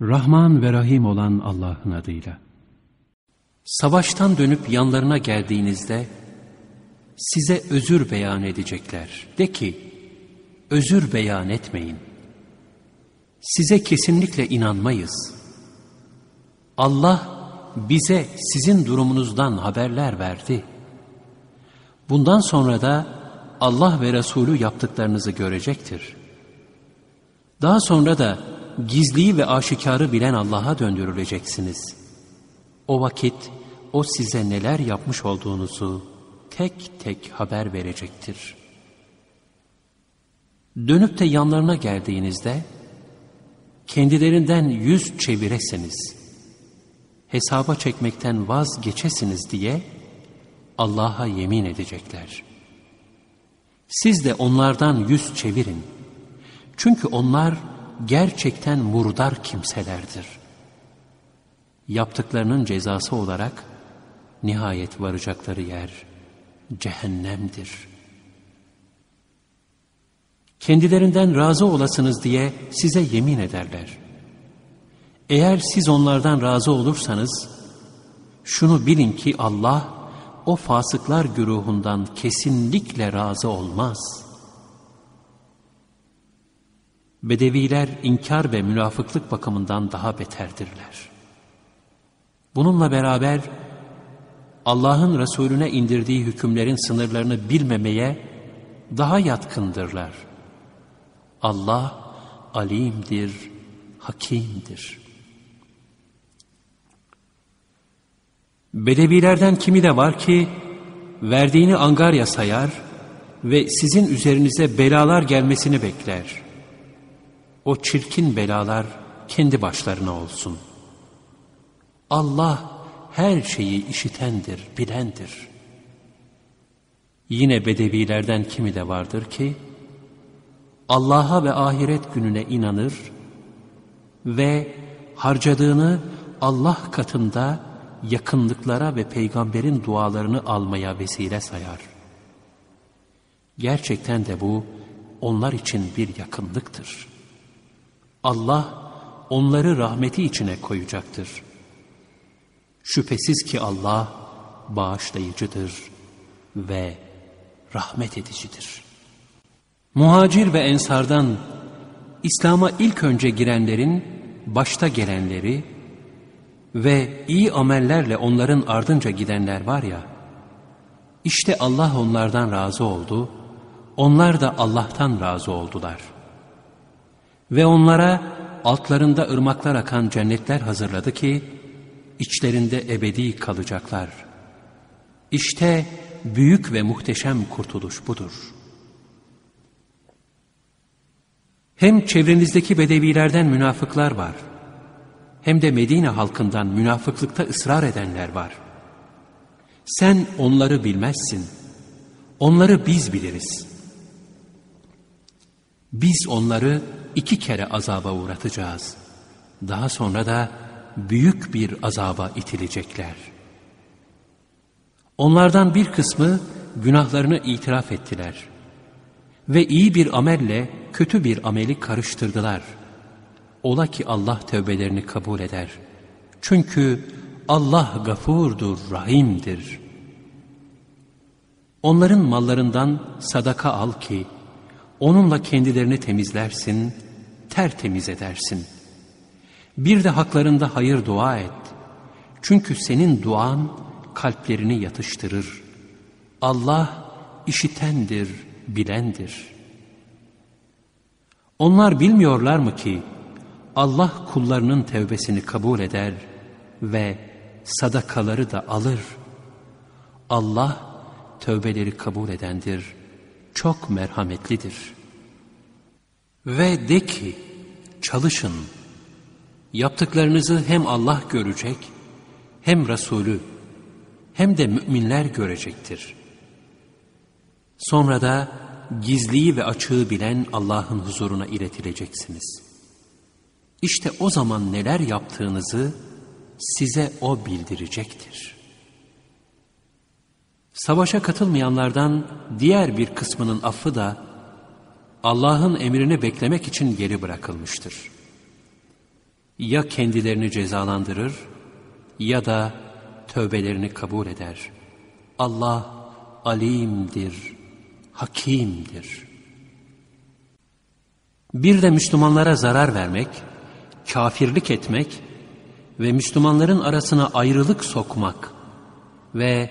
Rahman ve Rahim olan Allah'ın adıyla. Savaştan dönüp yanlarına geldiğinizde size özür beyan edecekler. De ki, özür beyan etmeyin. Size kesinlikle inanmayız. Allah bize sizin durumunuzdan haberler verdi. Bundan sonra da Allah ve Resulü yaptıklarınızı görecektir. Daha sonra da gizliyi ve aşikarı bilen Allah'a döndürüleceksiniz. O vakit o size neler yapmış olduğunuzu tek tek haber verecektir. Dönüp de yanlarına geldiğinizde kendilerinden yüz çeviresiniz. Hesaba çekmekten vazgeçesiniz diye Allah'a yemin edecekler. Siz de onlardan yüz çevirin. Çünkü onlar gerçekten murdar kimselerdir. Yaptıklarının cezası olarak nihayet varacakları yer cehennemdir. Kendilerinden razı olasınız diye size yemin ederler. Eğer siz onlardan razı olursanız, şunu bilin ki Allah, o fasıklar güruhundan kesinlikle razı olmaz. Bedeviler inkar ve münafıklık bakımından daha beterdirler. Bununla beraber Allah'ın Resulüne indirdiği hükümlerin sınırlarını bilmemeye daha yatkındırlar. Allah alimdir, hakimdir. Bedevilerden kimi de var ki verdiğini angarya sayar ve sizin üzerinize belalar gelmesini bekler. O çirkin belalar kendi başlarına olsun. Allah her şeyi işitendir, bilendir. Yine bedevilerden kimi de vardır ki, Allah'a ve ahiret gününe inanır ve harcadığını Allah katında yakınlıklara ve peygamberin dualarını almaya vesile sayar. Gerçekten de bu onlar için bir yakınlıktır. Allah onları rahmeti içine koyacaktır. Şüphesiz ki Allah bağışlayıcıdır ve rahmet edicidir. Muhacir ve ensardan İslam'a ilk önce girenlerin başta gelenleri ve iyi amellerle onların ardınca gidenler var ya, işte Allah onlardan razı oldu, onlar da Allah'tan razı oldular. Ve onlara altlarında ırmaklar akan cennetler hazırladı ki, içlerinde ebedi kalacaklar. İşte büyük ve muhteşem kurtuluş budur. Hem çevrenizdeki bedevilerden münafıklar var, hem de Medine halkından münafıklıkta ısrar edenler var. Sen onları bilmezsin, onları biz biliriz. Biz onları iki kere azaba uğratacağız. Daha sonra da büyük bir azaba itilecekler. Onlardan bir kısmı günahlarını itiraf ettiler ve iyi bir amelle kötü bir ameli karıştırdılar. Ola ki Allah tövbelerini kabul eder. Çünkü Allah gafurdur, rahimdir. Onların mallarından sadaka al ki, onunla kendilerini temizlersin, tertemiz edersin.'' Bir de haklarında hayır dua et. Çünkü senin duan kalplerini yatıştırır. Allah işitendir, bilendir. Onlar bilmiyorlar mı ki Allah kullarının tevbesini kabul eder ve sadakaları da alır. Allah tövbeleri kabul edendir, çok merhametlidir. Ve de ki çalışın, Yaptıklarınızı hem Allah görecek, hem Resulü, hem de müminler görecektir. Sonra da gizliyi ve açığı bilen Allah'ın huzuruna iletileceksiniz. İşte o zaman neler yaptığınızı size O bildirecektir. Savaşa katılmayanlardan diğer bir kısmının affı da Allah'ın emrini beklemek için geri bırakılmıştır. ya kendilerini cezalandırır ya da tövbelerini kabul eder. Allah alimdir, hakimdir. Bir de Müslümanlara zarar vermek, kafirlik etmek ve Müslümanların arasına ayrılık sokmak ve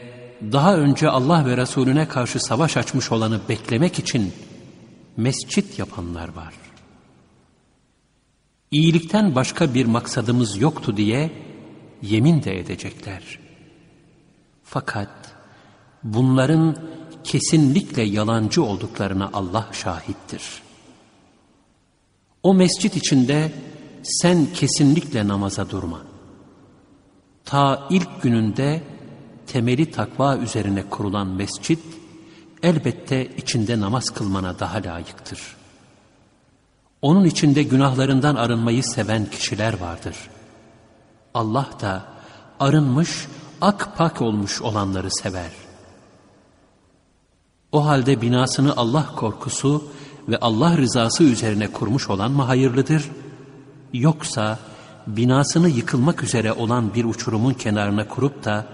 daha önce Allah ve Resulüne karşı savaş açmış olanı beklemek için mescit yapanlar var. İyilikten başka bir maksadımız yoktu diye yemin de edecekler. Fakat bunların kesinlikle yalancı olduklarına Allah şahittir. O mescit içinde sen kesinlikle namaza durma. Ta ilk gününde temeli takva üzerine kurulan mescit, elbette içinde namaz kılmana daha layıktır. Onun içinde günahlarından arınmayı seven kişiler vardır. Allah da arınmış, ak pak olmuş olanları sever. O halde binasını Allah korkusu ve Allah rızası üzerine kurmuş olan mı hayırlıdır? Yoksa binasını yıkılmak üzere olan bir uçurumun kenarına kurup da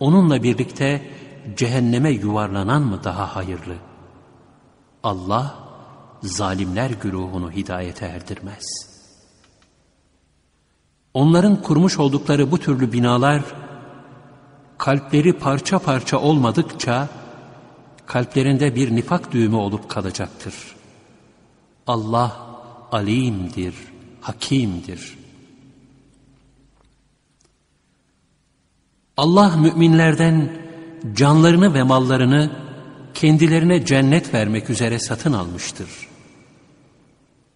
onunla birlikte cehenneme yuvarlanan mı daha hayırlı? Allah zalimler güruhunu hidayete erdirmez. Onların kurmuş oldukları bu türlü binalar kalpleri parça parça olmadıkça kalplerinde bir nifak düğümü olup kalacaktır. Allah alimdir, hakimdir. Allah müminlerden canlarını ve mallarını kendilerine cennet vermek üzere satın almıştır.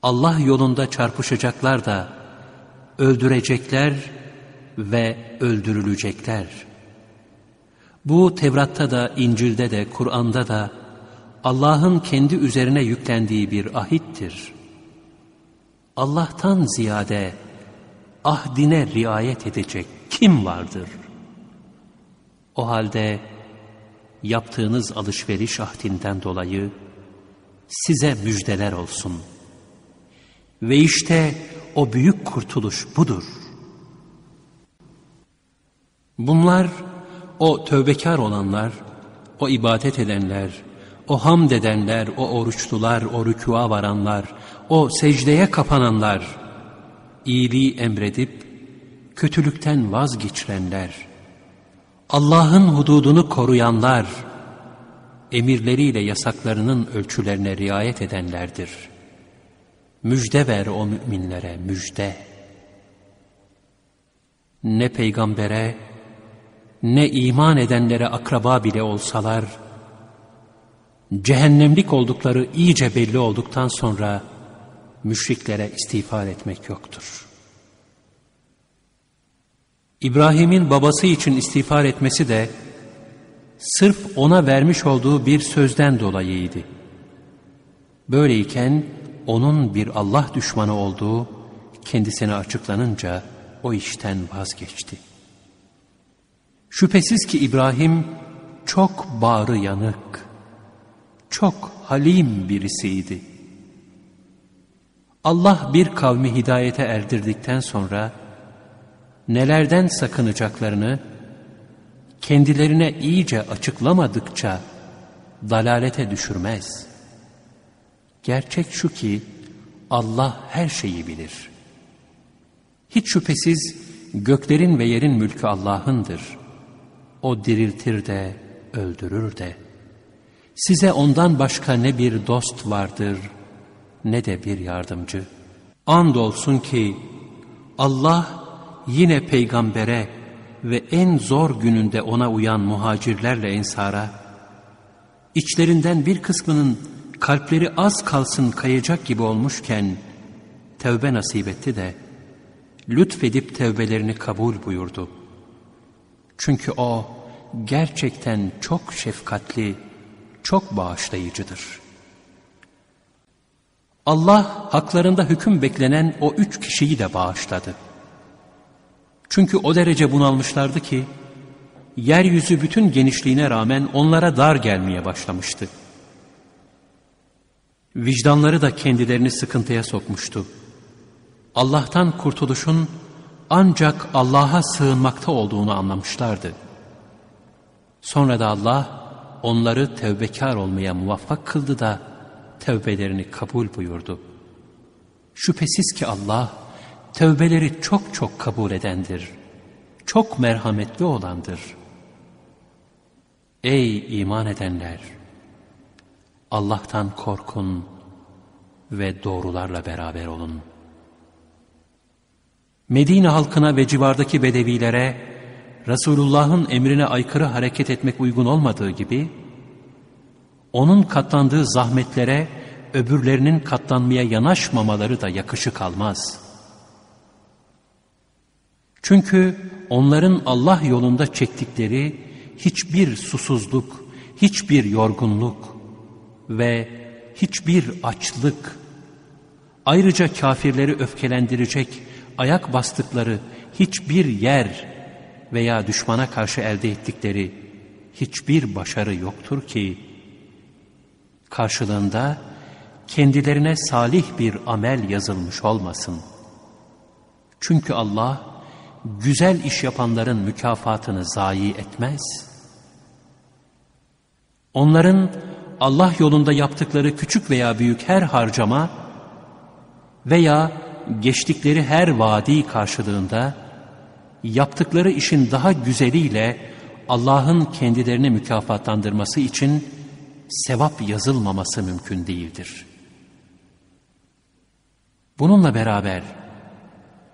Allah yolunda çarpışacaklar da öldürecekler ve öldürülecekler. Bu Tevrat'ta da, İncil'de de, Kur'an'da da Allah'ın kendi üzerine yüklendiği bir ahittir. Allah'tan ziyade ahdine riayet edecek kim vardır? O halde yaptığınız alışveriş ahdinden dolayı size müjdeler olsun. Ve işte o büyük kurtuluş budur. Bunlar o tövbekar olanlar, o ibadet edenler, o hamd edenler, o oruçlular, o rükûa varanlar, o secdeye kapananlar, iyiliği emredip kötülükten vazgeçirenler, Allah'ın hududunu koruyanlar, emirleriyle yasaklarının ölçülerine riayet edenlerdir. Müjde ver o müminlere, müjde. Ne peygambere, ne iman edenlere akraba bile olsalar, cehennemlik oldukları iyice belli olduktan sonra müşriklere istiğfar etmek yoktur. İbrahim'in babası için istiğfar etmesi de sırf ona vermiş olduğu bir sözden dolayıydı. Böyleyken onun bir Allah düşmanı olduğu kendisine açıklanınca o işten vazgeçti. Şüphesiz ki İbrahim çok bağrı yanık, çok halim birisiydi. Allah bir kavmi hidayete erdirdikten sonra nelerden sakınacaklarını kendilerine iyice açıklamadıkça dalalete düşürmez. Gerçek şu ki Allah her şeyi bilir. Hiç şüphesiz göklerin ve yerin mülkü Allah'ındır. O diriltir de öldürür de. Size ondan başka ne bir dost vardır ne de bir yardımcı. Andolsun ki Allah yine peygambere ve en zor gününde ona uyan muhacirlerle ensara, içlerinden bir kısmının kalpleri az kalsın kayacak gibi olmuşken tevbe nasip etti de lütfedip tevbelerini kabul buyurdu. Çünkü o gerçekten çok şefkatli, çok bağışlayıcıdır. Allah haklarında hüküm beklenen o üç kişiyi de bağışladı. Çünkü o derece bunalmışlardı ki, yeryüzü bütün genişliğine rağmen onlara dar gelmeye başlamıştı. Vicdanları da kendilerini sıkıntıya sokmuştu. Allah'tan kurtuluşun ancak Allah'a sığınmakta olduğunu anlamışlardı. Sonra da Allah onları tevbekar olmaya muvaffak kıldı da tevbelerini kabul buyurdu. Şüphesiz ki Allah tevbeleri çok çok kabul edendir. Çok merhametli olandır. Ey iman edenler! Allah'tan korkun ve doğrularla beraber olun. Medine halkına ve civardaki bedevilere Resulullah'ın emrine aykırı hareket etmek uygun olmadığı gibi, onun katlandığı zahmetlere öbürlerinin katlanmaya yanaşmamaları da yakışık almaz. Çünkü onların Allah yolunda çektikleri hiçbir susuzluk, hiçbir yorgunluk ve hiçbir açlık, ayrıca kafirleri öfkelendirecek ayak bastıkları hiçbir yer veya düşmana karşı elde ettikleri hiçbir başarı yoktur ki, karşılığında kendilerine salih bir amel yazılmış olmasın. Çünkü Allah, güzel iş yapanların mükafatını zayi etmez. Onların Allah yolunda yaptıkları küçük veya büyük her harcama veya geçtikleri her vadi karşılığında yaptıkları işin daha güzeliyle Allah'ın kendilerini mükafatlandırması için sevap yazılmaması mümkün değildir. Bununla beraber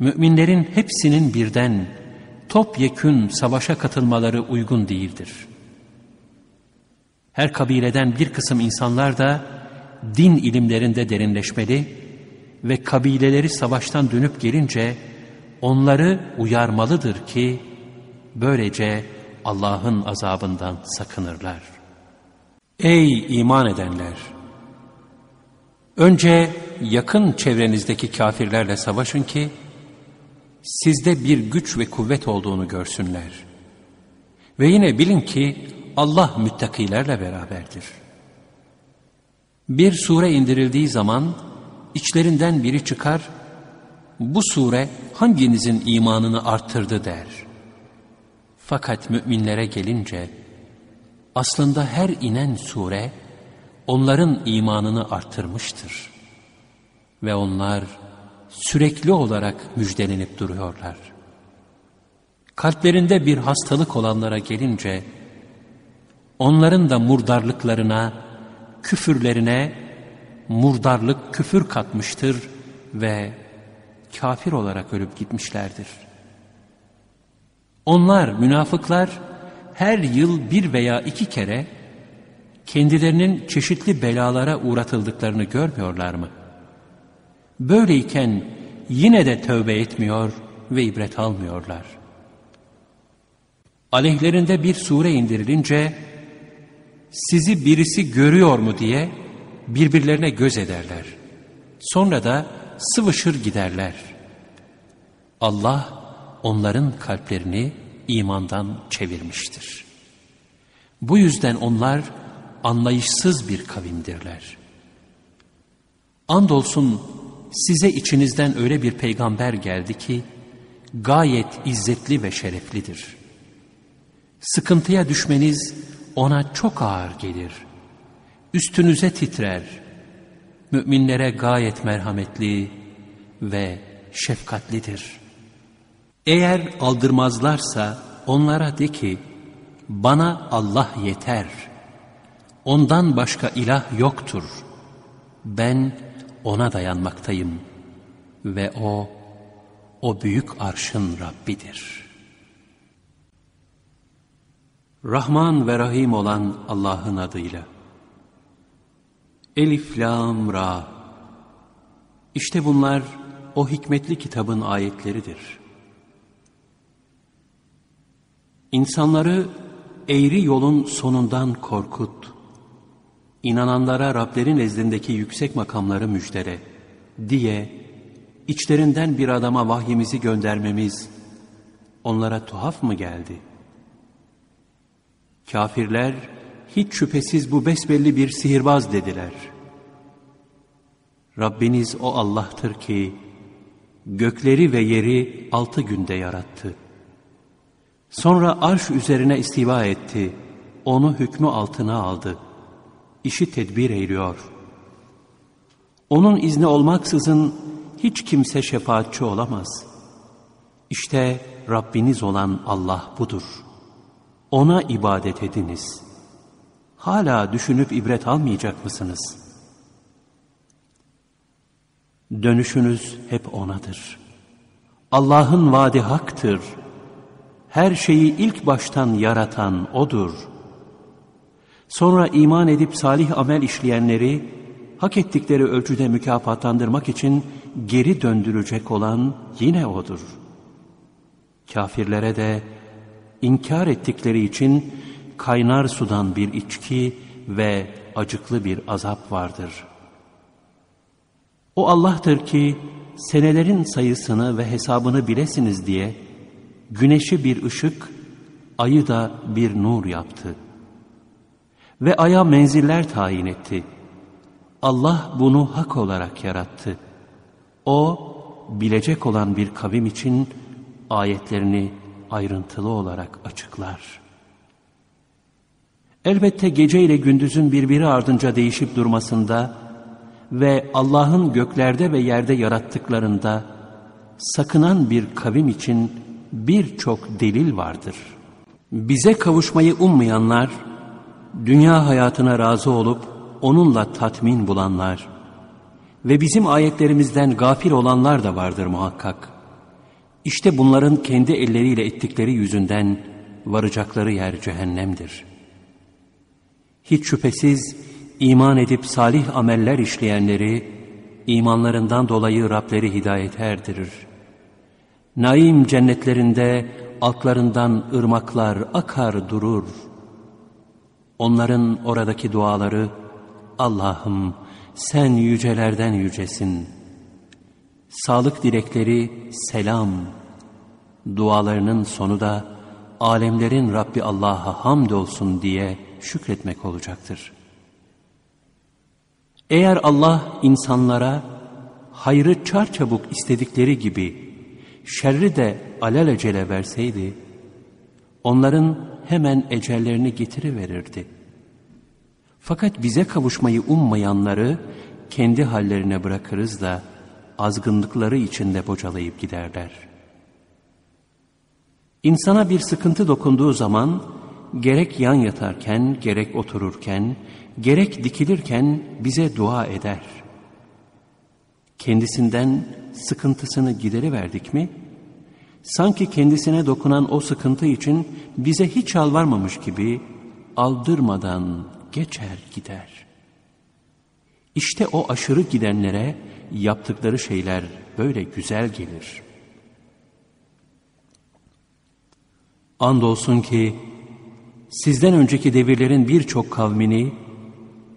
müminlerin hepsinin birden topyekün savaşa katılmaları uygun değildir. Her kabileden bir kısım insanlar da din ilimlerinde derinleşmeli ve kabileleri savaştan dönüp gelince onları uyarmalıdır ki böylece Allah'ın azabından sakınırlar. Ey iman edenler! Önce yakın çevrenizdeki kafirlerle savaşın ki sizde bir güç ve kuvvet olduğunu görsünler. Ve yine bilin ki Allah müttakilerle beraberdir. Bir sure indirildiği zaman içlerinden biri çıkar, bu sure hanginizin imanını arttırdı der. Fakat müminlere gelince, aslında her inen sure, onların imanını arttırmıştır. Ve onlar sürekli olarak müjdelenip duruyorlar. Kalplerinde bir hastalık olanlara gelince, onların da murdarlıklarına, küfürlerine murdarlık küfür katmıştır ve kafir olarak ölüp gitmişlerdir. Onlar, münafıklar, her yıl bir veya iki kere kendilerinin çeşitli belalara uğratıldıklarını görmüyorlar mı? Böyleyken yine de tövbe etmiyor ve ibret almıyorlar. Aleyhlerinde bir sure indirilince sizi birisi görüyor mu diye birbirlerine göz ederler. Sonra da sıvışır giderler. Allah onların kalplerini imandan çevirmiştir. Bu yüzden onlar anlayışsız bir kavimdirler. Andolsun size içinizden öyle bir peygamber geldi ki gayet izzetli ve şereflidir. Sıkıntıya düşmeniz ona çok ağır gelir. Üstünüze titrer. Müminlere gayet merhametli ve şefkatlidir. Eğer aldırmazlarsa onlara de ki, bana Allah yeter. Ondan başka ilah yoktur. Ben ona dayanmaktayım ve o, o büyük arşın Rabbidir. Rahman ve Rahim olan Allah'ın adıyla. Elif, Lam, Ra. İşte bunlar o hikmetli kitabın ayetleridir. İnsanları eğri yolun sonundan korkut. İnananlara Rablerin nezdindeki yüksek makamları müjdele diye içlerinden bir adama vahyimizi göndermemiz onlara tuhaf mı geldi? Kafirler hiç şüphesiz bu besbelli bir sihirbaz dediler. Rabbiniz o Allah'tır ki gökleri ve yeri altı günde yarattı. Sonra arş üzerine istiva etti, onu hükmü altına aldı. İşi tedbir eyliyor. Onun izni olmaksızın hiç kimse şefaatçi olamaz. İşte Rabbiniz olan Allah budur. Ona ibadet ediniz. Hala düşünüp ibret almayacak mısınız? Dönüşünüz hep O'nadır. Allah'ın vaadi haktır. Her şeyi ilk baştan yaratan O'dur. Sonra iman edip salih amel işleyenleri hak ettikleri ölçüde mükafatlandırmak için geri döndürecek olan yine O'dur. Kafirlere de inkar ettikleri için kaynar sudan bir içki ve acıklı bir azap vardır. O Allah'tır ki senelerin sayısını ve hesabını bilesiniz diye güneşi bir ışık, ayı da bir nur yaptı. Ve aya menziller tayin etti. Allah bunu hak olarak yarattı. O, bilecek olan bir kavim için ayetlerini ayrıntılı olarak açıklar. Elbette gece ile gündüzün birbiri ardınca değişip durmasında ve Allah'ın göklerde ve yerde yarattıklarında sakınan bir kavim için birçok delil vardır. Bize kavuşmayı ummayanlar, dünya hayatına razı olup onunla tatmin bulanlar ve bizim ayetlerimizden gafil olanlar da vardır muhakkak. İşte bunların kendi elleriyle ettikleri yüzünden varacakları yer cehennemdir. Hiç şüphesiz iman edip salih ameller işleyenleri, imanlarından dolayı Rableri hidayet erdirir. Naim cennetlerinde altlarından ırmaklar akar durur. Onların oradaki duaları, Allah'ım sen yücelerden yücesin. Sağlık dilekleri selam. Dualarının sonu da alemlerin Rabbi Allah'a hamdolsun diye şükretmek olacaktır.'' Eğer Allah insanlara hayrı çarçabuk istedikleri gibi şerri de alelacele verseydi, onların hemen ecellerini getiriverirdi. Fakat bize kavuşmayı ummayanları kendi hallerine bırakırız da azgınlıkları içinde bocalayıp giderler. İnsana bir sıkıntı dokunduğu zaman gerek yan yatarken gerek otururken gerek dikilirken bize dua eder. Kendisinden sıkıntısını gideriverdik mi, sanki kendisine dokunan o sıkıntı için bize hiç alvarmamış gibi aldırmadan geçer gider. İşte o aşırı gidenlere yaptıkları şeyler böyle güzel gelir. Andolsun ki sizden önceki devirlerin birçok kavmini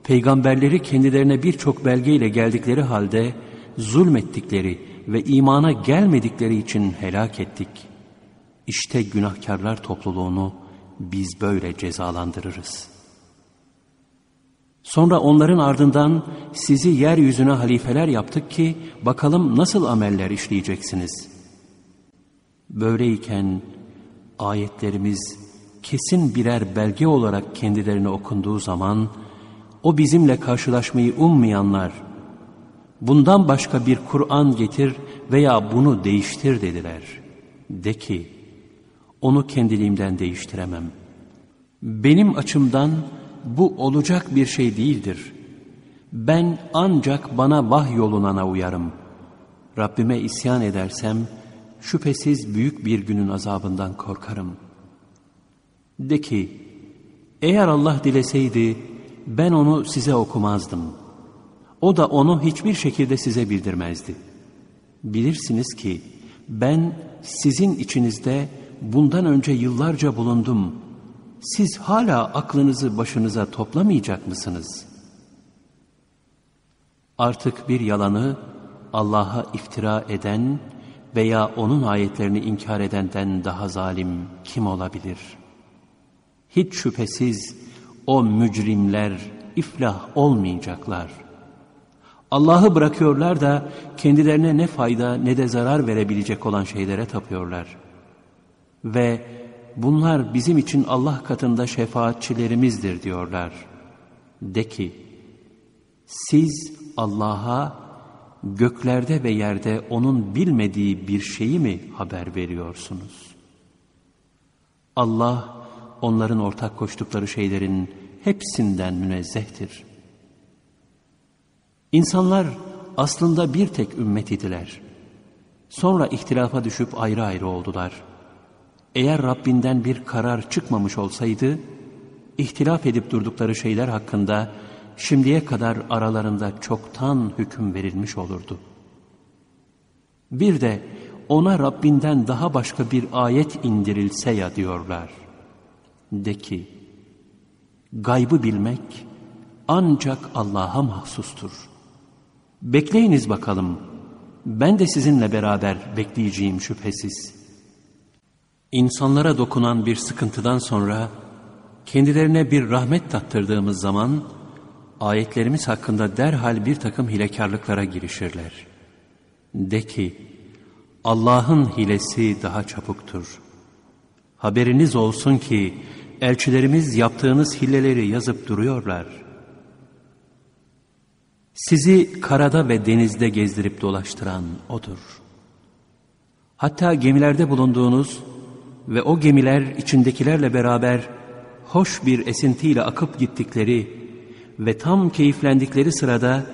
peygamberleri kendilerine birçok belgeyle geldikleri halde zulmettikleri ve imana gelmedikleri için helak ettik. İşte günahkarlar topluluğunu biz böyle cezalandırırız. Sonra onların ardından sizi yeryüzüne halifeler yaptık ki bakalım nasıl ameller işleyeceksiniz. Böyleyken ayetlerimiz kesin birer belge olarak kendilerine okunduğu zaman o bizimle karşılaşmayı ummayanlar, bundan başka bir Kur'an getir veya bunu değiştir dediler. De ki, onu kendiliğimden değiştiremem. Benim açımdan bu olacak bir şey değildir. Ben ancak bana vahyolunana uyarım. Rabbime isyan edersem, şüphesiz büyük bir günün azabından korkarım. De ki, eğer Allah dileseydi, ben onu size okumazdım. O da onu hiçbir şekilde size bildirmezdi. Bilirsiniz ki ben sizin içinizde bundan önce yıllarca bulundum. Siz hala aklınızı başınıza toplamayacak mısınız? Artık bir yalanı Allah'a iftira eden veya onun ayetlerini inkar edenden daha zalim kim olabilir? Hiç şüphesiz o mücrimler iflah olmayacaklar. Allah'ı bırakıyorlar da kendilerine ne fayda ne de zarar verebilecek olan şeylere tapıyorlar. Ve bunlar bizim için Allah katında şefaatçilerimizdir diyorlar. De ki, siz Allah'a göklerde ve yerde O'nun bilmediği bir şeyi mi haber veriyorsunuz? Allah, onların ortak koştukları şeylerin hepsinden münezzehtir. İnsanlar aslında bir tek ümmet idiler. Sonra ihtilafa düşüp ayrı ayrı oldular. Eğer Rabbinden bir karar çıkmamış olsaydı, ihtilaf edip durdukları şeyler hakkında şimdiye kadar aralarında çoktan hüküm verilmiş olurdu. Bir de ona Rabbinden daha başka bir ayet indirilse ya diyorlar. De ki, gaybı bilmek ancak Allah'a mahsustur. Bekleyiniz bakalım, ben de sizinle beraber bekleyeceğim şüphesiz. İnsanlara dokunan bir sıkıntıdan sonra, kendilerine bir rahmet tattırdığımız zaman, ayetlerimiz hakkında derhal bir takım hilekarlıklara girişirler. De ki, Allah'ın hilesi daha çabuktur. Haberiniz olsun ki, elçilerimiz yaptığınız hilleleri yazıp duruyorlar. Sizi karada ve denizde gezdirip dolaştıran O'dur. Hatta gemilerde bulunduğunuz ve o gemiler içindekilerle beraber hoş bir esintiyle akıp gittikleri ve tam keyiflendikleri sırada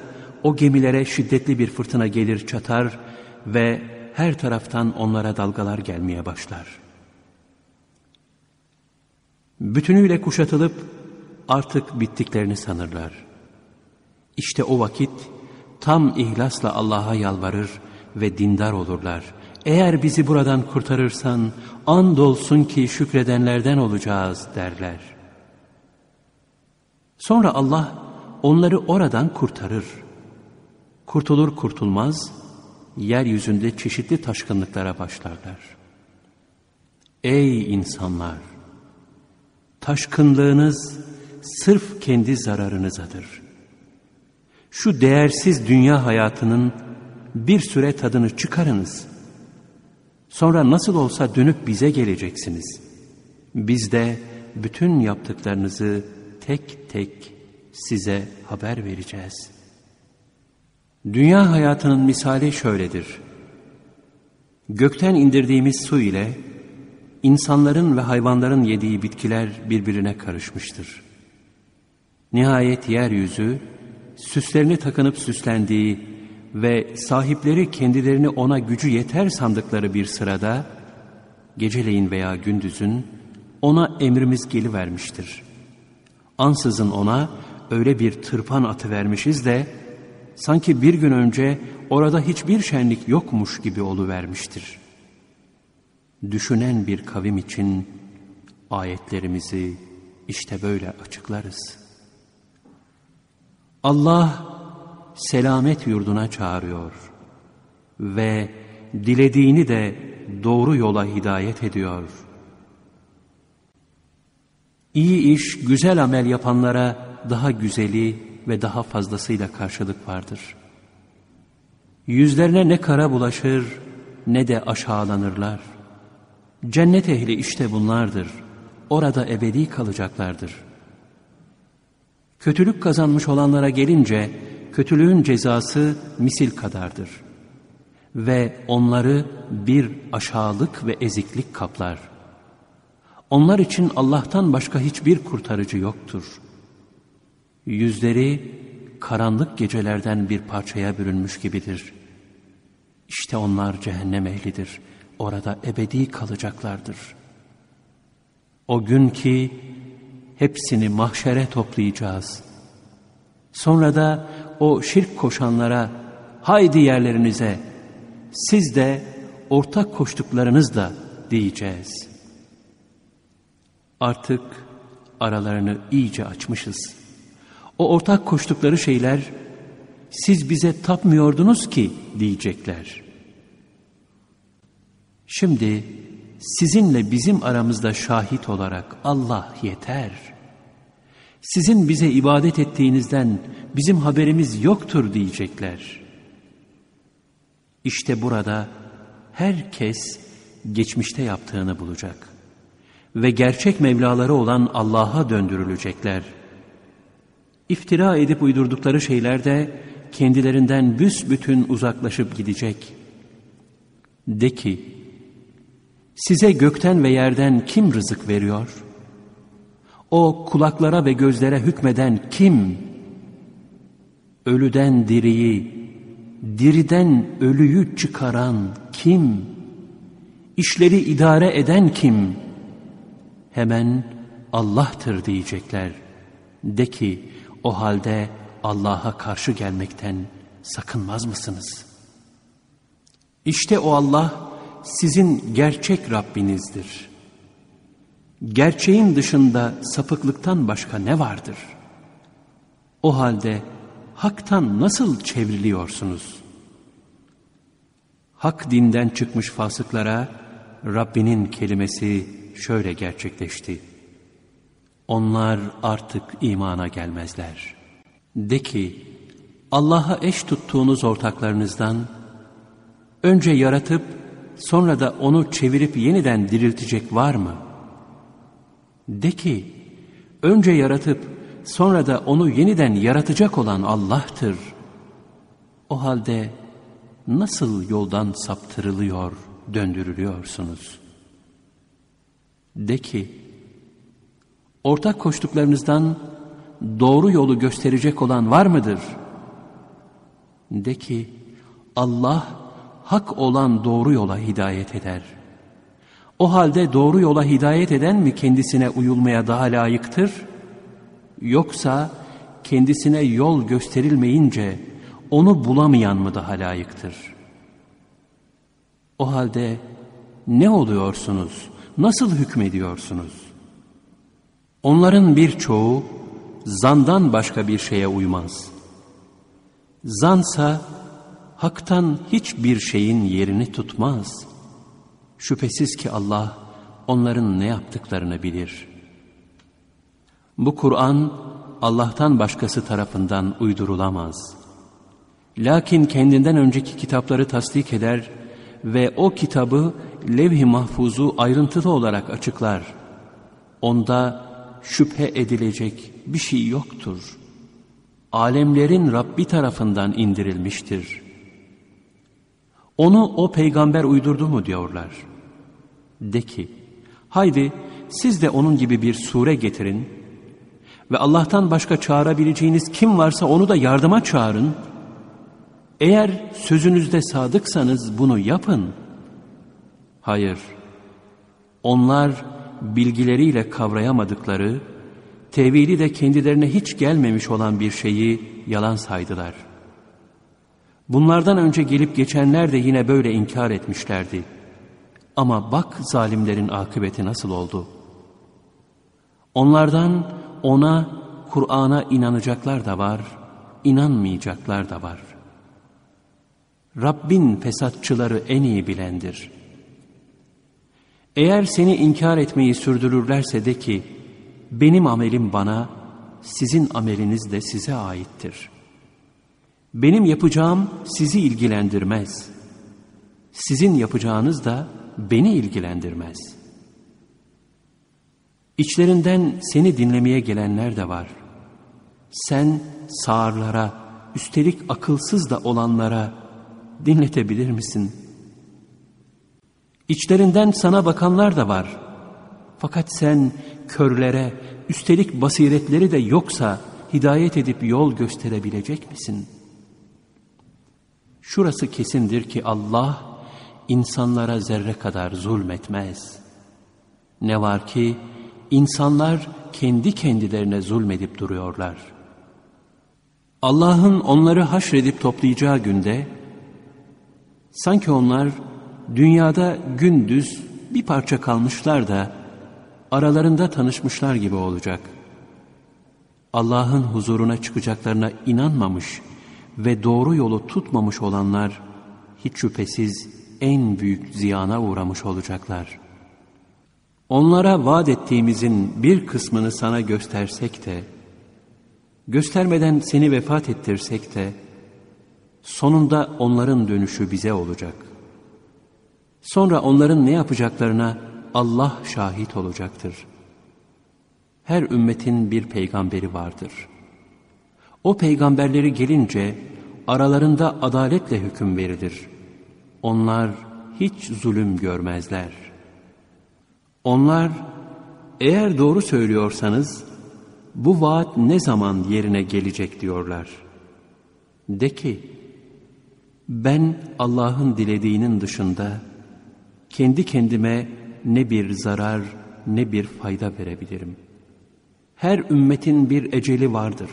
o gemilere şiddetli bir fırtına gelir çatar ve her taraftan onlara dalgalar gelmeye başlar. Bütünüyle kuşatılıp artık bittiklerini sanırlar. İşte o vakit tam ihlasla Allah'a yalvarır ve dindar olurlar. Eğer bizi buradan kurtarırsan andolsun ki şükredenlerden olacağız derler. Sonra Allah onları oradan kurtarır. Kurtulur kurtulmaz yeryüzünde çeşitli taşkınlıklara başlarlar. Ey insanlar! Taşkınlığınız sırf kendi zararınızadır. Şu değersiz dünya hayatının bir süre tadını çıkarınız. Sonra nasıl olsa dönüp bize geleceksiniz. Biz de bütün yaptıklarınızı tek tek size haber vereceğiz. Dünya hayatının misali şöyledir. Gökten indirdiğimiz su ile insanların ve hayvanların yediği bitkiler birbirine karışmıştır. Nihayet yeryüzü süslerini takınıp süslendiği ve sahipleri kendilerini ona gücü yeter sandıkları bir sırada geceleyin veya gündüzün ona emrimiz gelivermiştir. Ansızın ona öyle bir tırpan atı vermişiz de sanki bir gün önce orada hiçbir şenlik yokmuş gibi oluvermiştir. Düşünen bir kavim için ayetlerimizi işte böyle açıklarız. Allah selamet yurduna çağırıyor ve dilediğini de doğru yola hidayet ediyor.'' İyi iş, güzel amel yapanlara daha güzeli ve daha fazlasıyla karşılık vardır. Yüzlerine ne kara bulaşır ne de aşağılanırlar. Cennet ehli işte bunlardır. Orada ebedi kalacaklardır. Kötülük kazanmış olanlara gelince kötülüğün cezası misil kadardır. Ve onları bir aşağılık ve eziklik kaplar. Onlar için Allah'tan başka hiçbir kurtarıcı yoktur. Yüzleri karanlık gecelerden bir parçaya bürünmüş gibidir. İşte onlar cehennem ehlidir. Orada ebedi kalacaklardır. O gün ki hepsini mahşere toplayacağız. Sonra da o şirk koşanlara haydi yerlerinize siz de ortak koştuklarınız da diyeceğiz.'' Artık aralarını iyice açmışız. O ortak koştukları şeyler siz bize tapmıyordunuz ki diyecekler. Şimdi sizinle bizim aramızda şahit olarak Allah yeter. Sizin bize ibadet ettiğinizden bizim haberimiz yoktur diyecekler. İşte burada herkes geçmişte yaptığını bulacak. Ve gerçek Mevlaları olan Allah'a döndürülecekler. İftira edip uydurdukları şeyler de kendilerinden büsbütün uzaklaşıp gidecek. De ki, size gökten ve yerden kim rızık veriyor? O kulaklara ve gözlere hükmeden kim? Ölüden diriyi, diriden ölüyü çıkaran kim? İşleri idare eden kim? Hemen Allah'tır diyecekler. De ki o halde Allah'a karşı gelmekten sakınmaz mısınız? İşte o Allah sizin gerçek Rabbinizdir. Gerçeğin dışında sapıklıktan başka ne vardır? O halde haktan nasıl çevriliyorsunuz? Hak dinden çıkmış fasıklara Rabbinin kelimesi şöyle gerçekleşti. Onlar artık imana gelmezler. De ki, Allah'a eş tuttuğunuz ortaklarınızdan, önce yaratıp sonra da onu çevirip yeniden diriltecek var mı? De ki, önce yaratıp sonra da onu yeniden yaratacak olan Allah'tır. O halde nasıl yoldan saptırılıyor, döndürülüyorsunuz? De ki, ortak koştuklarınızdan doğru yolu gösterecek olan var mıdır? De ki, Allah hak olan doğru yola hidayet eder. O halde doğru yola hidayet eden mi kendisine uyulmaya daha layıktır? Yoksa kendisine yol gösterilmeyince onu bulamayan mı daha layıktır? O halde ne oluyorsunuz? Nasıl hükmediyorsunuz? Onların birçoğu zandan başka bir şeye uymaz. Zansa haktan hiçbir şeyin yerini tutmaz. Şüphesiz ki Allah onların ne yaptıklarını bilir. Bu Kur'an Allah'tan başkası tarafından uydurulamaz. Lakin kendinden önceki kitapları tasdik eder ve o kitabı levh-i mahfuzu ayrıntılı olarak açıklar. Onda şüphe edilecek bir şey yoktur. Alemlerin Rabbi tarafından indirilmiştir. Onu o peygamber uydurdu mu diyorlar. De ki, haydi siz de onun gibi bir sure getirin ve Allah'tan başka çağırabileceğiniz kim varsa onu da yardıma çağırın. Eğer sözünüzde sadıksanız bunu yapın. Hayır, onlar bilgileriyle kavrayamadıkları, tevili de kendilerine hiç gelmemiş olan bir şeyi yalan saydılar. Bunlardan önce gelip geçenler de yine böyle inkar etmişlerdi. Ama bak zalimlerin akıbeti nasıl oldu. Onlardan ona, Kur'an'a inanacaklar da var, inanmayacaklar da var. Rabbin fesatçıları en iyi bilendir.'' Eğer seni inkar etmeyi sürdürürlerse de ki, benim amelim bana, sizin ameliniz de size aittir. Benim yapacağım sizi ilgilendirmez. Sizin yapacağınız da beni ilgilendirmez. İçlerinden seni dinlemeye gelenler de var. Sen sağırlara, üstelik akılsız da olanlara dinletebilir misin?'' İçlerinden sana bakanlar da var. Fakat sen körlere, üstelik basiretleri de yoksa hidayet edip yol gösterebilecek misin? Şurası kesindir ki Allah insanlara zerre kadar zulmetmez. Ne var ki insanlar kendi kendilerine zulmedip duruyorlar. Allah'ın onları haşredip toplayacağı günde sanki onlar dünyada gündüz bir parça kalmışlar da aralarında tanışmışlar gibi olacak. Allah'ın huzuruna çıkacaklarına inanmamış ve doğru yolu tutmamış olanlar hiç şüphesiz en büyük ziyana uğramış olacaklar. Onlara vaat ettiğimizin bir kısmını sana göstersek de Göstermeden seni vefat ettirsek de sonunda onların dönüşü bize olacak. Sonra onların ne yapacaklarına Allah şahit olacaktır. Her ümmetin bir peygamberi vardır. O peygamberleri gelince aralarında adaletle hüküm verilir. Onlar hiç zulüm görmezler. Onlar eğer doğru söylüyorsanız bu vaat ne zaman yerine gelecek diyorlar. De ki ben Allah'ın dilediğinin dışında kendi kendime ne bir zarar ne bir fayda verebilirim. Her ümmetin bir eceli vardır.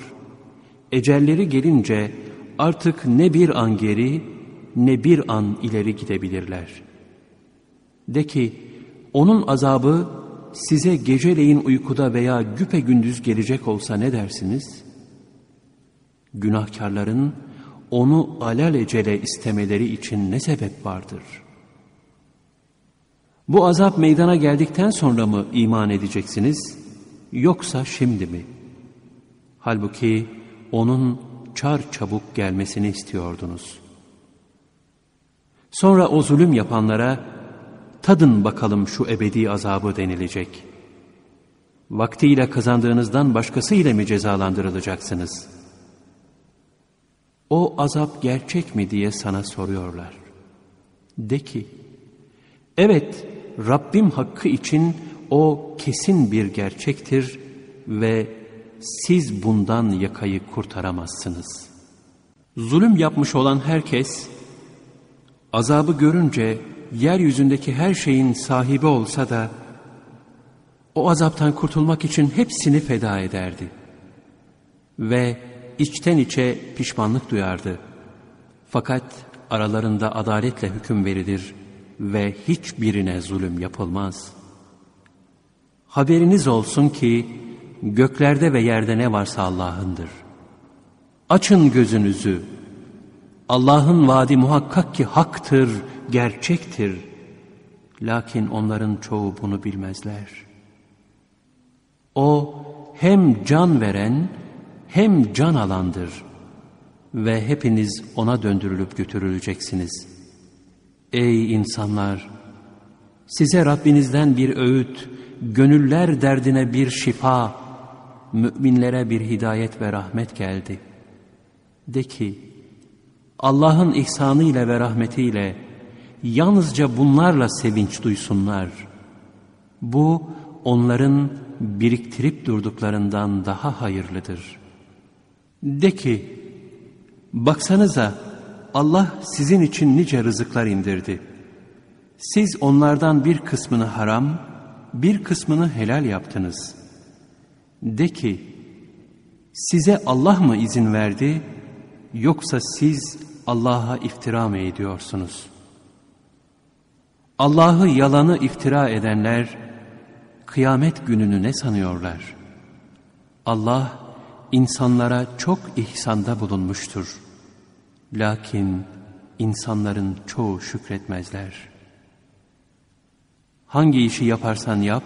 Ecelleri gelince artık ne bir an geri ne bir an ileri gidebilirler. De ki onun azabı size geceleyin uykuda veya güpe gündüz gelecek olsa ne dersiniz? Günahkarların onu alelacele istemeleri için ne sebep vardır? Bu azap meydana geldikten sonra mı iman edeceksiniz yoksa şimdi mi? Halbuki onun çar çabuk gelmesini istiyordunuz. Sonra o zulüm yapanlara tadın bakalım şu ebedi azabı denilecek. Vaktiyle kazandığınızdan başkası ile mi cezalandırılacaksınız? O azap gerçek mi diye sana soruyorlar. De ki, evet Rabbim hakkı için o kesin bir gerçektir ve siz bundan yakayı kurtaramazsınız. Zulüm yapmış olan herkes, azabı görünce yeryüzündeki her şeyin sahibi olsa da, o azaptan kurtulmak için hepsini feda ederdi. Ve içten içe pişmanlık duyardı. Fakat aralarında adaletle hüküm verilir ve hiçbirine zulüm yapılmaz. Haberiniz olsun ki göklerde ve yerde ne varsa Allah'ındır. Açın gözünüzü. Allah'ın vaadi muhakkak ki haktır, gerçektir. Lakin onların çoğu bunu bilmezler. O hem can veren hem can alandır ve hepiniz ona döndürülüp götürüleceksiniz. Ey insanlar! Size Rabbinizden bir öğüt, gönüller derdine bir şifa, müminlere bir hidayet ve rahmet geldi. De ki, Allah'ın ihsanıyla ve rahmetiyle yalnızca bunlarla sevinç duysunlar. Bu onların biriktirip durduklarından daha hayırlıdır. De ki, baksanıza Allah sizin için nice rızıklar indirdi. Siz onlardan bir kısmını haram, bir kısmını helal yaptınız. De ki, size Allah mı izin verdi, yoksa siz Allah'a iftira mı ediyorsunuz? Allah'ı yalanı iftira edenler, kıyamet gününü ne sanıyorlar? Allah, insanlara çok ihsanda bulunmuştur. Lakin insanların çoğu şükretmezler. Hangi işi yaparsan yap,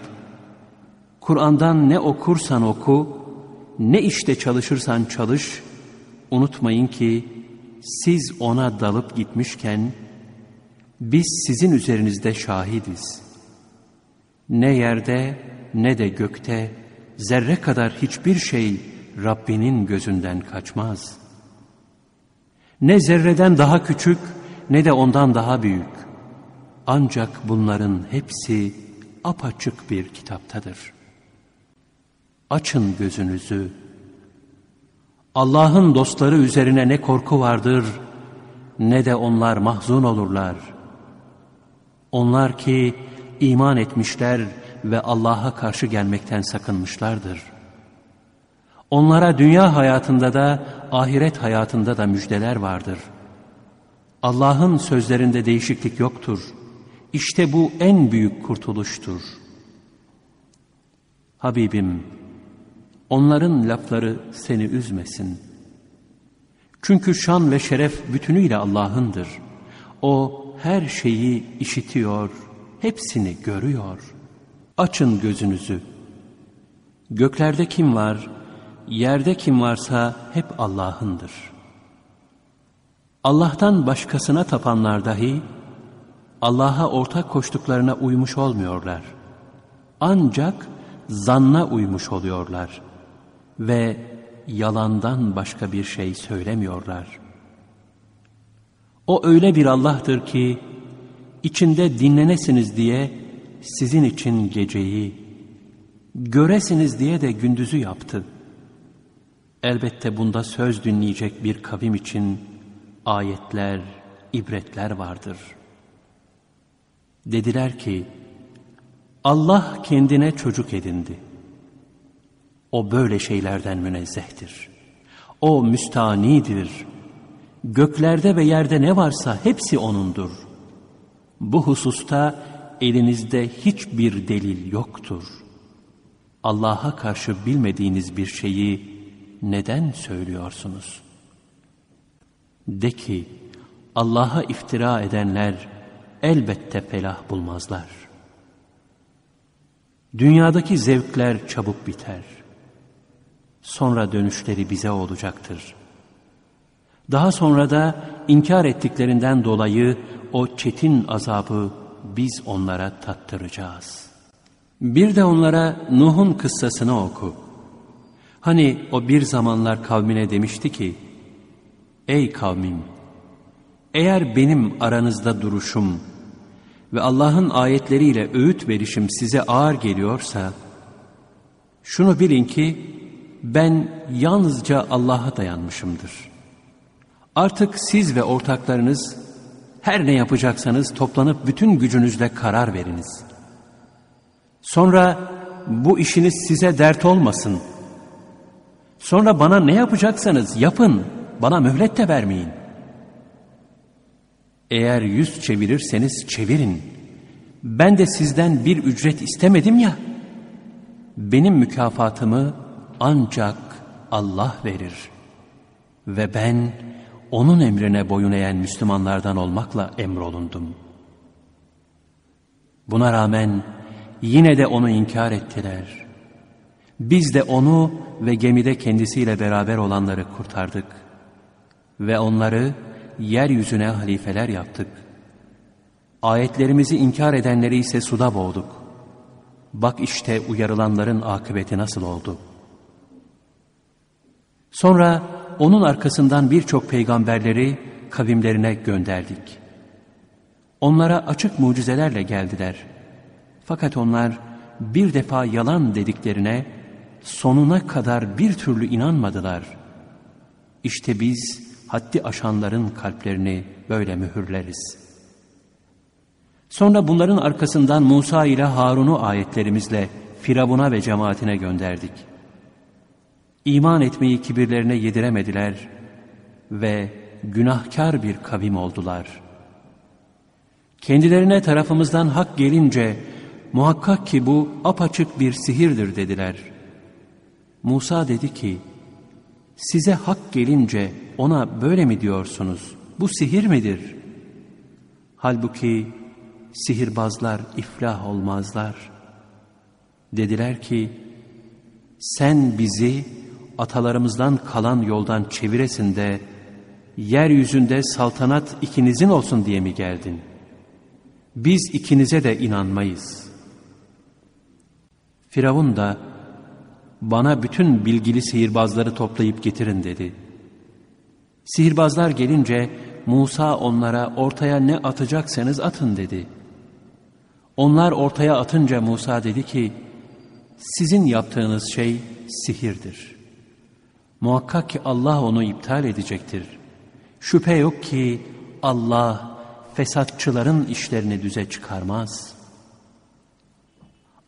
Kur'an'dan ne okursan oku, ne işte çalışırsan çalış, unutmayın ki siz ona dalıp gitmişken, biz sizin üzerinizde şahidiz. Ne yerde ne de gökte zerre kadar hiçbir şey Rabbinin gözünden kaçmaz. Ne zerreden daha küçük ne de ondan daha büyük. Ancak bunların hepsi apaçık bir kitaptadır. Açın gözünüzü. Allah'ın dostları üzerine ne korku vardır ne de onlar mahzun olurlar. Onlar ki iman etmişler ve Allah'a karşı gelmekten sakınmışlardır. Onlara dünya hayatında da ahiret hayatında da müjdeler vardır. Allah'ın sözlerinde değişiklik yoktur. İşte bu en büyük kurtuluştur. Habibim, onların lafları seni üzmesin. Çünkü şan ve şeref bütünüyle Allah'ındır. O her şeyi işitiyor, hepsini görüyor. Açın gözünüzü. Göklerde kim var, yerde kim varsa hep Allah'ındır. Allah'tan başkasına tapanlar dahi Allah'a ortak koştuklarına uymuş olmuyorlar. Ancak zanna uymuş oluyorlar ve yalandan başka bir şey söylemiyorlar. O öyle bir Allah'tır ki içinde dinlenesiniz diye sizin için geceyi, göresiniz diye de gündüzü yaptı. Elbette bunda söz dinleyecek bir kavim için ayetler, ibretler vardır. Dediler ki, Allah kendine çocuk edindi. O böyle şeylerden münezzehtir. O müstanidir. Göklerde ve yerde ne varsa hepsi O'nundur. Bu hususta elinizde hiçbir delil yoktur. Allah'a karşı bilmediğiniz bir şeyi neden söylüyorsunuz? De ki, Allah'a iftira edenler elbette felah bulmazlar. Dünyadaki zevkler çabuk biter. Sonra dönüşleri bize olacaktır. Daha sonra da inkar ettiklerinden dolayı o çetin azabı biz onlara tattıracağız. Bir de onlara Nuh'un kıssasını oku. Hani o bir zamanlar kavmine demişti ki, Ey kavmim! Eğer benim aranızda duruşum ve Allah'ın ayetleriyle öğüt verişim size ağır geliyorsa, şunu bilin ki ben yalnızca Allah'a dayanmışımdır. Artık siz ve ortaklarınız her ne yapacaksanız toplanıp bütün gücünüzle karar veriniz. Sonra bu işiniz size dert olmasın. Sonra bana ne yapacaksanız yapın, bana mühlet de vermeyin. Eğer yüz çevirirseniz çevirin. Ben de sizden bir ücret istemedim ya. Benim mükafatımı ancak Allah verir. Ve ben onun emrine boyun eğen Müslümanlardan olmakla emrolundum. Buna rağmen yine de onu inkar ettiler. Biz de onu ve gemide kendisiyle beraber olanları kurtardık. Ve onları yeryüzüne halifeler yaptık. Ayetlerimizi inkar edenleri ise suda boğduk. Bak işte uyarılanların akıbeti nasıl oldu. Sonra onun arkasından birçok peygamberleri kavimlerine gönderdik. Onlara açık mucizelerle geldiler. Fakat onlar bir defa yalan dediklerine sonuna kadar bir türlü inanmadılar. İşte biz haddi aşanların kalplerini böyle mühürleriz. Sonra bunların arkasından Musa ile Harun'u ayetlerimizle Firavun'a ve cemaatine gönderdik. İman etmeyi kibirlerine yediremediler ve günahkar bir kavim oldular. Kendilerine tarafımızdan hak gelince muhakkak ki bu apaçık bir sihirdir dediler. Musa dedi ki, size hak gelince ona böyle mi diyorsunuz? Bu sihir midir? Halbuki sihirbazlar iflah olmazlar. Dediler ki, sen bizi atalarımızdan kalan yoldan çeviresin de, yeryüzünde saltanat ikinizin olsun diye mi geldin? Biz ikinize de inanmayız. Firavun da, bana bütün bilgili sihirbazları toplayıp getirin dedi. Sihirbazlar gelince Musa onlara ortaya ne atacaksanız atın dedi. Onlar ortaya atınca Musa dedi ki, sizin yaptığınız şey sihirdir. Muhakkak ki Allah onu iptal edecektir. Şüphe yok ki Allah fesatçıların işlerini düze çıkarmaz.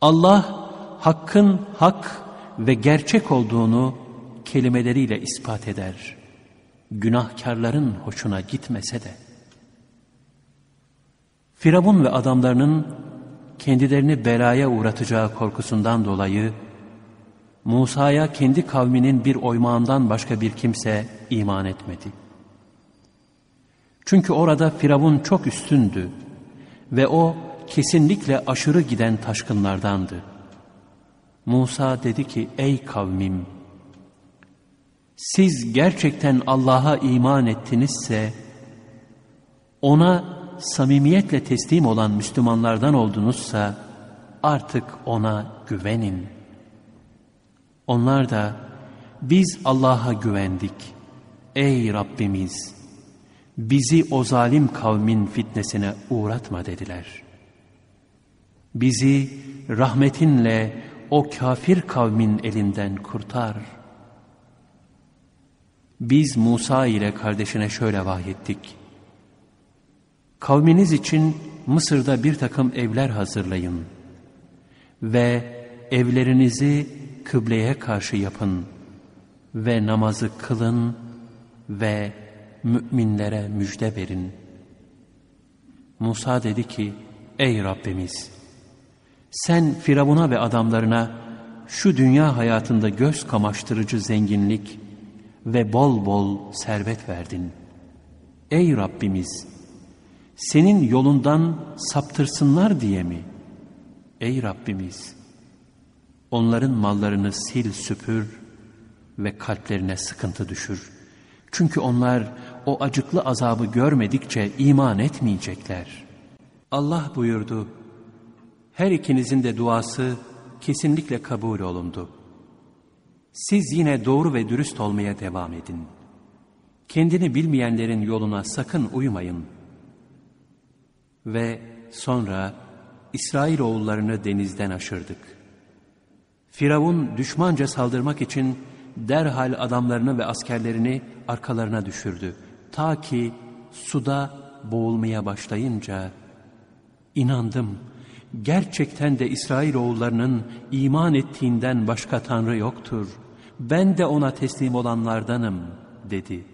Allah hakkın hak ve gerçek olduğunu kelimeleriyle ispat eder. Günahkarların hoşuna gitmese de. Firavun ve adamlarının kendilerini belaya uğratacağı korkusundan dolayı Musa'ya kendi kavminin bir oymağından başka bir kimse iman etmedi. Çünkü orada Firavun çok üstündü ve o kesinlikle aşırı giden taşkınlardandı. Musa dedi ki ey kavmim siz gerçekten Allah'a iman ettinizse, ona samimiyetle teslim olan Müslümanlardan oldunuzsa, artık ona güvenin. Onlar da, biz Allah'a güvendik. Ey Rabbimiz! Bizi o zalim kavmin fitnesine uğratma dediler. Bizi rahmetinle o kafir kavmin elinden kurtar. Biz Musa ile kardeşine şöyle vahyettik. Kavminiz için Mısır'da bir takım evler hazırlayın ve evlerinizi kıbleye karşı yapın ve namazı kılın ve müminlere müjde verin. Musa dedi ki, ey Rabbimiz, sen Firavun'a ve adamlarına şu dünya hayatında göz kamaştırıcı zenginlik ve bol bol servet verdin. Ey Rabbimiz, senin yolundan saptırsınlar diye mi? Ey Rabbimiz, onların mallarını sil süpür ve kalplerine sıkıntı düşür. Çünkü onlar o acıklı azabı görmedikçe iman etmeyecekler. Allah buyurdu, her ikinizin de duası kesinlikle kabul olundu. Siz yine doğru ve dürüst olmaya devam edin. Kendini bilmeyenlerin yoluna sakın uymayın. Ve sonra İsrail oğullarını denizden aşırdık. Firavun düşmanca saldırmak için derhal adamlarını ve askerlerini arkalarına düşürdü. Ta ki suda boğulmaya başlayınca inandım. Gerçekten de İsrail oğullarının iman ettiğinden başka Tanrı yoktur. Ben de ona teslim olanlardanım dedi.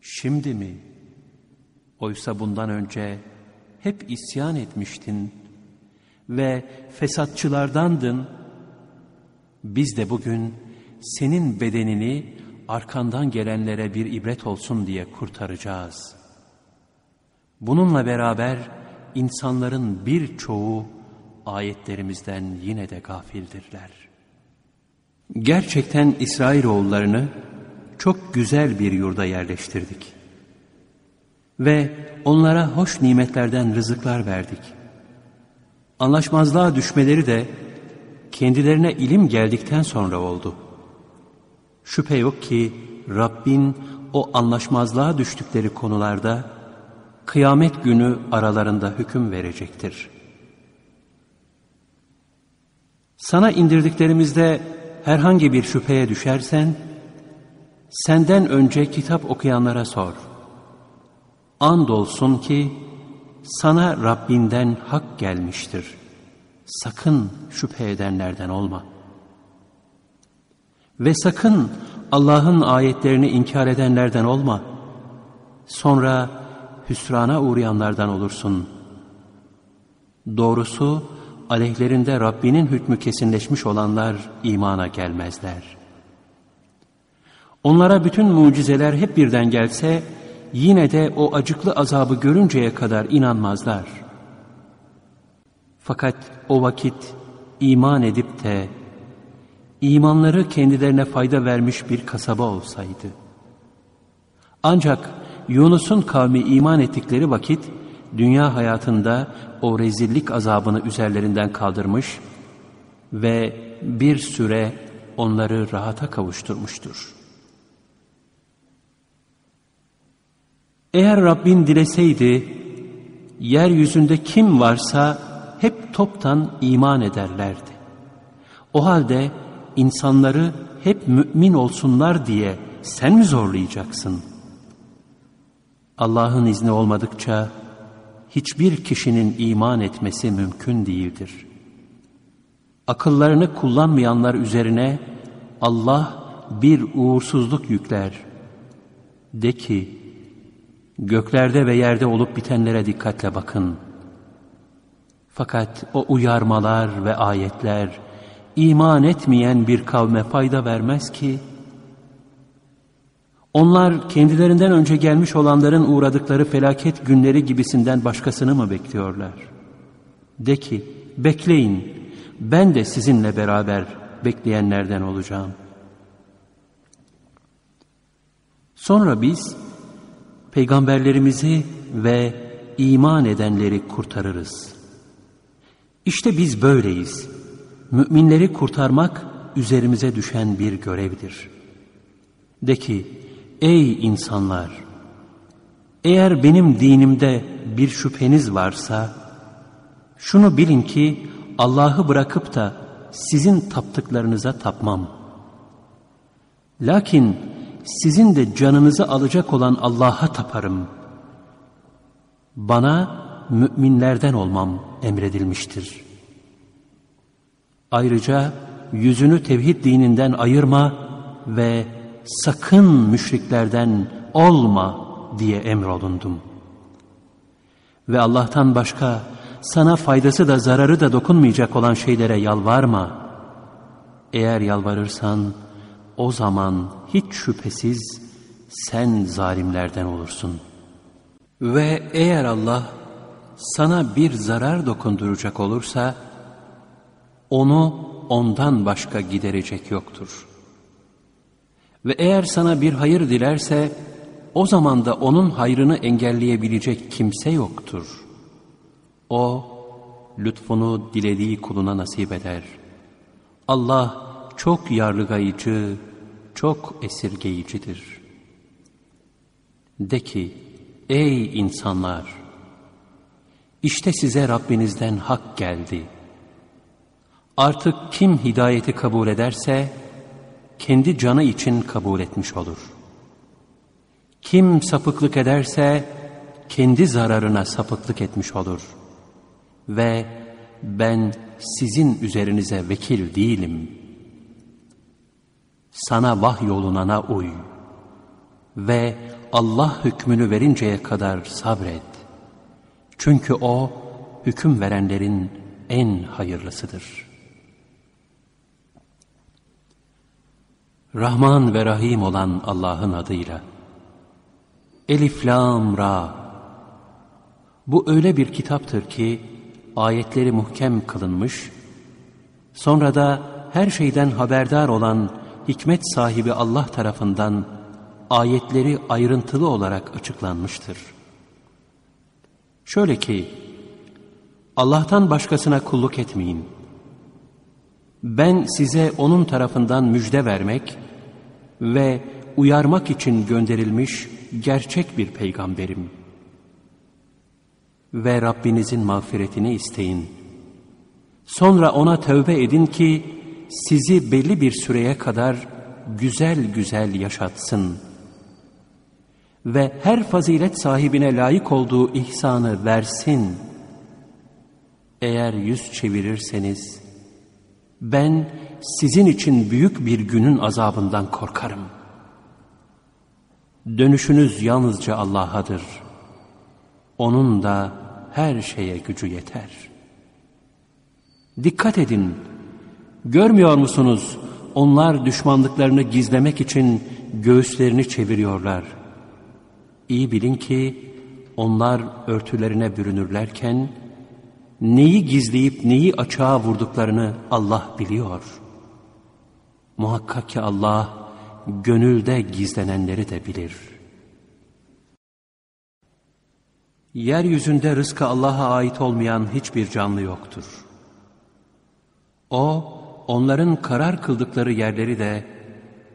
Şimdi mi? Oysa bundan önce hep isyan etmiştin ve fesatçılardandın. Biz de bugün senin bedenini arkandan gelenlere bir ibret olsun diye kurtaracağız. Bununla beraber insanların birçoğu ayetlerimizden yine de gafildirler. Gerçekten İsrailoğullarını çok güzel bir yurda yerleştirdik. Ve onlara hoş nimetlerden rızıklar verdik. Anlaşmazlığa düşmeleri de kendilerine ilim geldikten sonra oldu.'' Şüphe yok ki Rabbin o anlaşmazlığa düştükleri konularda kıyamet günü aralarında hüküm verecektir. Sana indirdiklerimizde herhangi bir şüpheye düşersen, senden önce kitap okuyanlara sor. Andolsun ki sana Rabbinden hak gelmiştir. Sakın şüphe edenlerden olma.'' Ve sakın Allah'ın ayetlerini inkar edenlerden olma. Sonra hüsrana uğrayanlardan olursun. Doğrusu aleyhlerinde Rabbinin hükmü kesinleşmiş olanlar imana gelmezler. Onlara bütün mucizeler hep birden gelse yine de o acıklı azabı görünceye kadar inanmazlar. Fakat o vakit iman edip de imanları kendilerine fayda vermiş bir kasaba olsaydı. Ancak Yunus'un kavmi iman ettikleri vakit dünya hayatında o rezillik azabını üzerlerinden kaldırmış ve bir süre onları rahata kavuşturmuştur. Eğer Rabbin dileseydi, yeryüzünde kim varsa hep toptan iman ederlerdi. O halde insanları hep mümin olsunlar diye sen mi zorlayacaksın? Allah'ın izni olmadıkça hiçbir kişinin iman etmesi mümkün değildir. Akıllarını kullanmayanlar üzerine Allah bir uğursuzluk yükler. De ki, göklerde ve yerde olup bitenlere dikkatle bakın. Fakat o uyarmalar ve ayetler, iman etmeyen bir kavme fayda vermez ki, onlar kendilerinden önce gelmiş olanların uğradıkları felaket günleri gibisinden başkasını mı bekliyorlar? De ki, bekleyin, ben de sizinle beraber bekleyenlerden olacağım. Sonra biz peygamberlerimizi ve iman edenleri kurtarırız. İşte biz böyleyiz. Müminleri kurtarmak üzerimize düşen bir görevdir. De ki, ey insanlar! Eğer benim dinimde bir şüpheniz varsa, şunu bilin ki Allah'ı bırakıp da sizin taptıklarınıza tapmam. Lakin sizin de canınızı alacak olan Allah'a taparım. Bana müminlerden olmam emredilmiştir. Ayrıca yüzünü tevhid dininden ayırma ve sakın müşriklerden olma diye emrolundum. Ve Allah'tan başka sana faydası da zararı da dokunmayacak olan şeylere yalvarma. Eğer yalvarırsan o zaman hiç şüphesiz sen zalimlerden olursun. Ve eğer Allah sana bir zarar dokunduracak olursa onu ondan başka giderecek yoktur. Ve eğer sana bir hayır dilerse o zaman da onun hayrını engelleyebilecek kimse yoktur. O lütfunu dilediği kuluna nasip eder. Allah çok yargılayıcı, çok esirgeyicidir. De ki, ey insanlar! İşte size Rabbinizden hak geldi. Artık kim hidayeti kabul ederse, kendi canı için kabul etmiş olur. Kim sapıklık ederse, kendi zararına sapıklık etmiş olur. Ve ben sizin üzerinize vekil değilim.'' sana vahyolunana uy ve Allah hükmünü verinceye kadar sabret. Çünkü O hüküm verenlerin en hayırlısıdır. Rahman ve Rahim olan Allah'ın adıyla. Elif, Lam, Ra. Bu öyle bir kitaptır ki ayetleri muhkem kılınmış, sonra da her şeyden haberdar olan hikmet sahibi Allah tarafından ayetleri ayrıntılı olarak açıklanmıştır. Şöyle ki, Allah'tan başkasına kulluk etmeyin. Ben size O'nun tarafından müjde vermek ve uyarmak için gönderilmiş gerçek bir peygamberim. Ve Rabbinizin mağfiretini isteyin. Sonra O'na tövbe edin ki, sizi belli bir süreye kadar güzel güzel yaşatsın ve her fazilet sahibine layık olduğu ihsanı versin. Eğer yüz çevirirseniz, ben sizin için büyük bir günün azabından korkarım. Dönüşünüz yalnızca Allah'adır. Onun da her şeye gücü yeter. Dikkat edin, Görmüyor musunuz? Onlar düşmanlıklarını gizlemek için göğüslerini çeviriyorlar. İyi bilin ki onlar örtülerine bürünürlerken neyi gizleyip neyi açığa vurduklarını Allah biliyor. Muhakkak ki Allah gönülde gizlenenleri de bilir. Yeryüzünde rızkı Allah'a ait olmayan hiçbir canlı yoktur. O, onların karar kıldıkları yerleri de,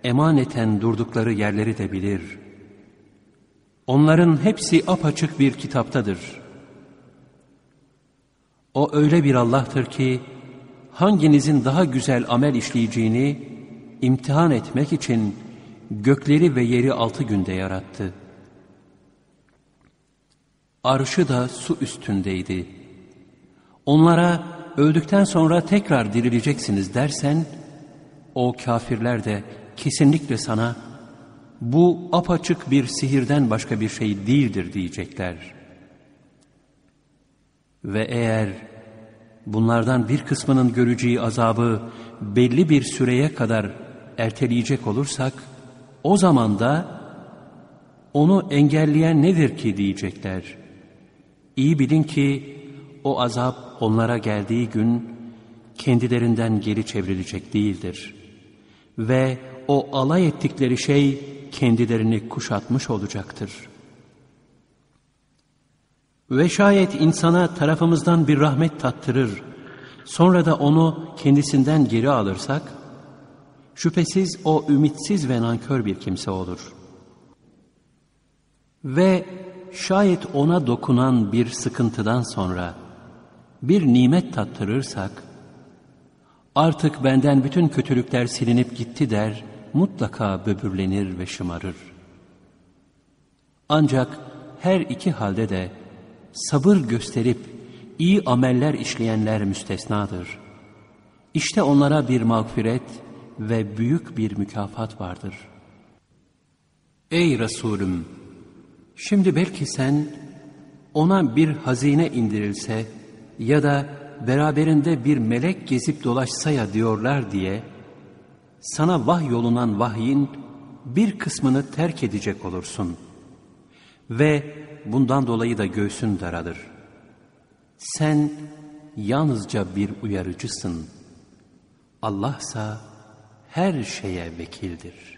emaneten durdukları yerleri de bilir. Onların hepsi apaçık bir kitaptadır. O öyle bir Allah'tır ki, hanginizin daha güzel amel işleyeceğini imtihan etmek için gökleri ve yeri altı günde yarattı. Arşı da su üstündeydi. Onlara öldükten sonra tekrar dirileceksiniz dersen, o kafirler de kesinlikle sana bu apaçık bir sihirden başka bir şey değildir diyecekler. Ve eğer bunlardan bir kısmının göreceği azabı belli bir süreye kadar erteleyecek olursak, o zaman da onu engelleyen nedir ki diyecekler. İyi bilin ki o azap onlara geldiği gün kendilerinden geri çevrilecek değildir. Ve o alay ettikleri şey kendilerini kuşatmış olacaktır. Ve şayet insana tarafımızdan bir rahmet tattırır, sonra da onu kendisinden geri alırsak, şüphesiz o ümitsiz ve nankör bir kimse olur. Ve şayet ona dokunan bir sıkıntıdan sonra bir nimet tattırırsak, artık benden bütün kötülükler silinip gitti der, mutlaka böbürlenir ve şımarır. Ancak her iki halde de sabır gösterip iyi ameller işleyenler müstesnadır. İşte onlara bir mağfiret ve büyük bir mükafat vardır. Ey Resulüm! Şimdi belki sen ona bir hazine indirilse ya da beraberinde bir melek gezip dolaşsa ya diyorlar diye sana vah yolunan vahyin bir kısmını terk edecek olursun. Ve bundan dolayı da göğsün daralır. Sen yalnızca bir uyarıcısın. Allahsa her şeye vekildir.''